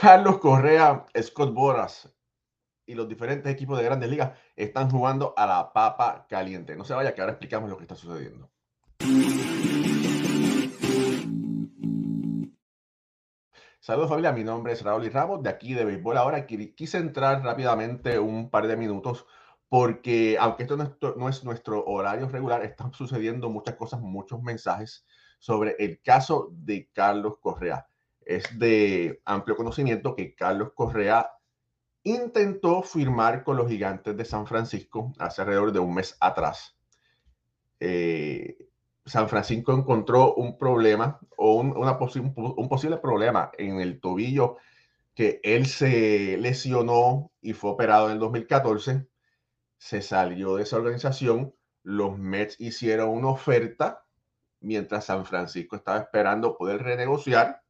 Carlos Correa, Scott Boras y los diferentes equipos de grandes ligas están jugando a la papa caliente. No se vaya, que ahora explicamos lo que está sucediendo. Saludos familia, mi nombre es Raúl y Ramos de aquí de Béisbol. Ahora quise entrar rápidamente un par de minutos porque aunque esto no es, nuestro horario regular, están sucediendo muchas cosas, muchos mensajes sobre el caso de Carlos Correa. Es de amplio conocimiento que Carlos Correa intentó firmar con los gigantes de San Francisco hace alrededor de un mes atrás. Eh, San Francisco encontró un problema o un, un posible problema en el tobillo que él se lesionó y fue operado en el 2014 se salió de esa organización, los Mets hicieron una oferta mientras San Francisco estaba esperando poder renegociar.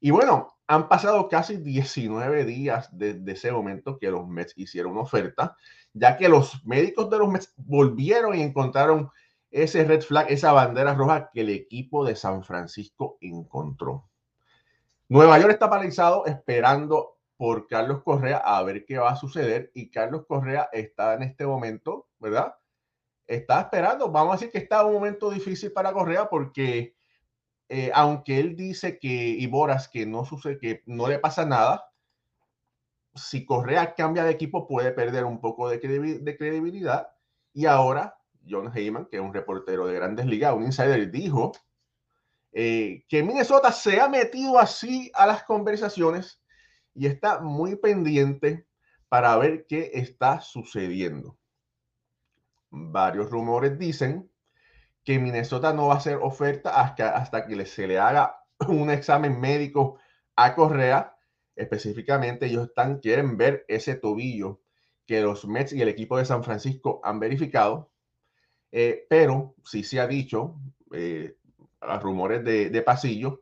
Y bueno, han pasado casi 19 días desde ese momento que los Mets hicieron una oferta, ya que los médicos de los Mets volvieron y encontraron ese red flag, esa bandera roja que el equipo de San Francisco encontró. Nueva York está paralizado esperando por Carlos Correa a ver qué va a suceder. Y Carlos Correa está en este momento, ¿verdad? Está esperando. Vamos a decir que está un momento difícil para Correa porque eh, aunque él dice que, y Boras, que no sucede, que no le pasa nada, si Correa cambia de equipo puede perder un poco de, credibilidad. Y ahora John Heyman, que es un reportero de grandes ligas, un insider, dijo eh, que Minnesota se ha metido así a las conversaciones y está muy pendiente para ver qué está sucediendo. Varios rumores dicen que Minnesota no va a hacer oferta hasta, hasta que se le haga un examen médico a Correa. Específicamente, ellos están, quieren ver ese tobillo que los Mets y el equipo de San Francisco han verificado. Eh, pero sí se ha dicho, eh, a rumores de, de pasillo,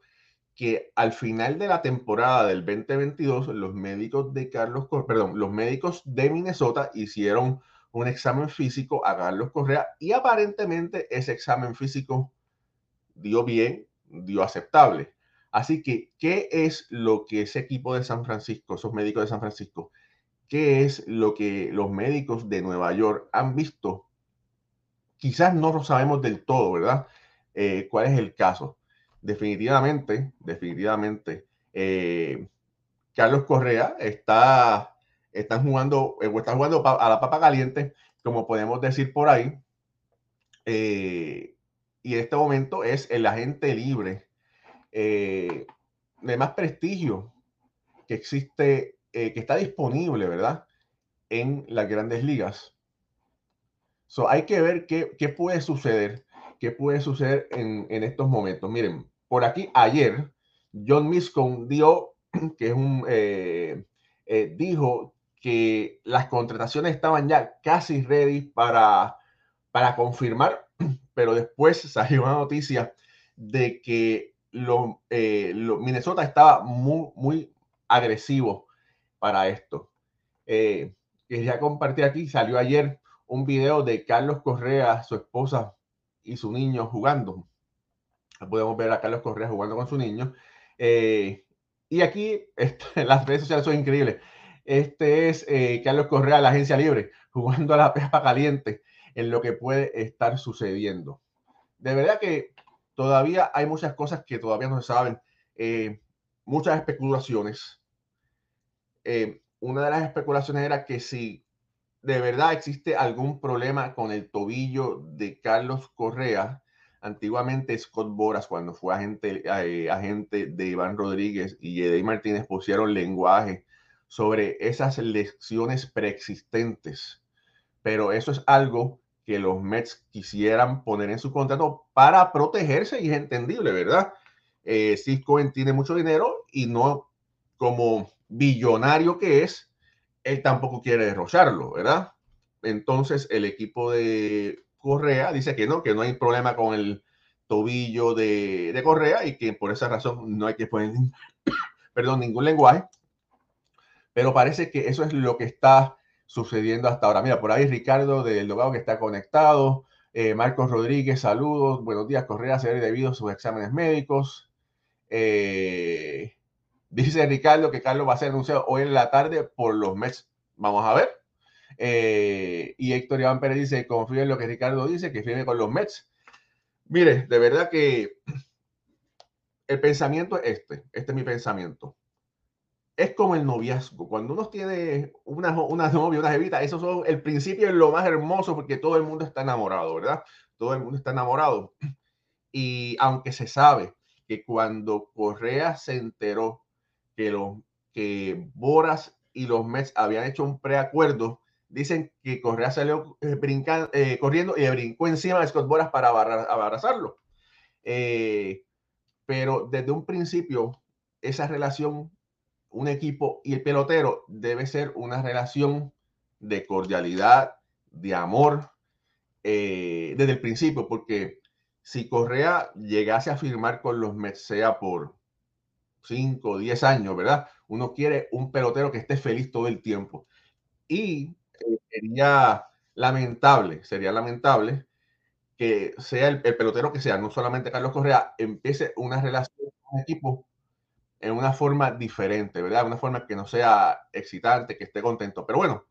que al final de la temporada del 2022, los médicos de Carlos, perdón, los médicos de Minnesota hicieron un examen físico a Carlos Correa y aparentemente ese examen físico dio bien, dio aceptable. Así que, ¿qué es lo que ese equipo de San Francisco, esos médicos de San Francisco, qué es lo que los médicos de Nueva York han visto? Quizás no lo sabemos del todo, ¿verdad? Eh, ¿Cuál es el caso? definitivamente, definitivamente, eh, Carlos Correa está, están jugando, eh, está jugando a la papa caliente, como podemos decir por ahí. Eh, y en este momento es el agente libre de más prestigio que existe, que está disponible, ¿verdad? En las grandes ligas. So, hay que ver qué, qué puede suceder qué puede suceder en, en, estos momentos. Miren, por aquí ayer, John Miscon dio, que es un, eh, eh, dijo que las contrataciones estaban ya casi ready para, para confirmar, pero después salió una noticia de que lo, eh, Minnesota estaba muy, muy agresivo para esto. quería compartir aquí, salió ayer un video de Carlos Correa, su esposa y su niño jugando Podemos ver a Carlos Correa jugando con su niño. Eh, y aquí las redes sociales son increíbles. Este es eh, Carlos Correa, la agencia libre, jugando a la pepa caliente en lo que puede estar sucediendo. De verdad que todavía hay muchas cosas que todavía no se saben, eh, muchas especulaciones. una de las especulaciones era que si de verdad existe algún problema con el tobillo de Carlos Correa, Antiguamente Scott Boras, cuando fue agente, eh, agente de Iván Rodríguez y Eddie Martínez, pusieron lenguaje sobre esas lecciones preexistentes. Pero eso es algo que los Mets quisieran poner en su contrato para protegerse y es entendible, ¿verdad? Eh, Cohen tiene mucho dinero y no como billonario que es, él tampoco quiere derrocharlo, ¿verdad? Entonces el equipo de Correa dice que no, que no hay problema con el tobillo de, Correa y que por esa razón no hay que poner, perdón, ningún lenguaje. Pero parece que eso es lo que está sucediendo hasta ahora. Mira, por ahí Ricardo del Dogado que está conectado. Eh, Marcos Rodríguez, saludos. Buenos días, Correa. Se debe debido a sus exámenes médicos. Eh, Dice Ricardo que Carlos va a ser anunciado hoy en la tarde por los Mets. Vamos a ver. Eh, y Héctor Iván Pérez dice, confío en lo que Ricardo dice, que firme con los Mets. Mire, de verdad que el pensamiento es este, este es mi pensamiento. Es como el noviazgo. Cuando uno tiene una, una novia, una jevita, eso son el principio es lo más hermoso porque todo el mundo está enamorado, ¿verdad? Todo el mundo está enamorado. Y aunque se sabe que cuando Correa se enteró que, los, que Boras y los Mets habían hecho un preacuerdo, dicen que Correa salió eh, eh, corriendo y brincó encima de Scott Boras para abrazarlo. Eh, pero desde un principio, esa relación, un equipo y el pelotero debe ser una relación de cordialidad, de amor, desde el principio, porque si Correa llegase a firmar con los Mets, por 5 o 10 años, ¿verdad? Uno quiere un pelotero que esté feliz todo el tiempo. Y eh, sería lamentable, sería lamentable que sea el, pelotero que sea, no solamente Carlos Correa, empiece una relación con un equipo en una forma diferente, ¿verdad? Una forma que no sea excitante, que esté contento. Pero bueno,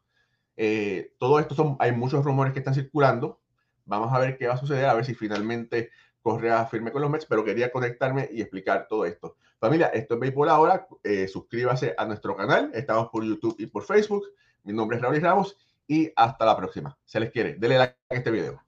eh, todo esto son, hay muchos rumores que están circulando. Vamos a ver qué va a suceder, a ver si finalmente Correa firme con los Mets, pero quería conectarme y explicar todo esto. Familia, esto es Béisbol Ahora. Eh, suscríbase a nuestro canal. Estamos por YouTube y por Facebook. Mi nombre es Raúl Ramos y hasta la próxima. Se les quiere. Denle like a este video.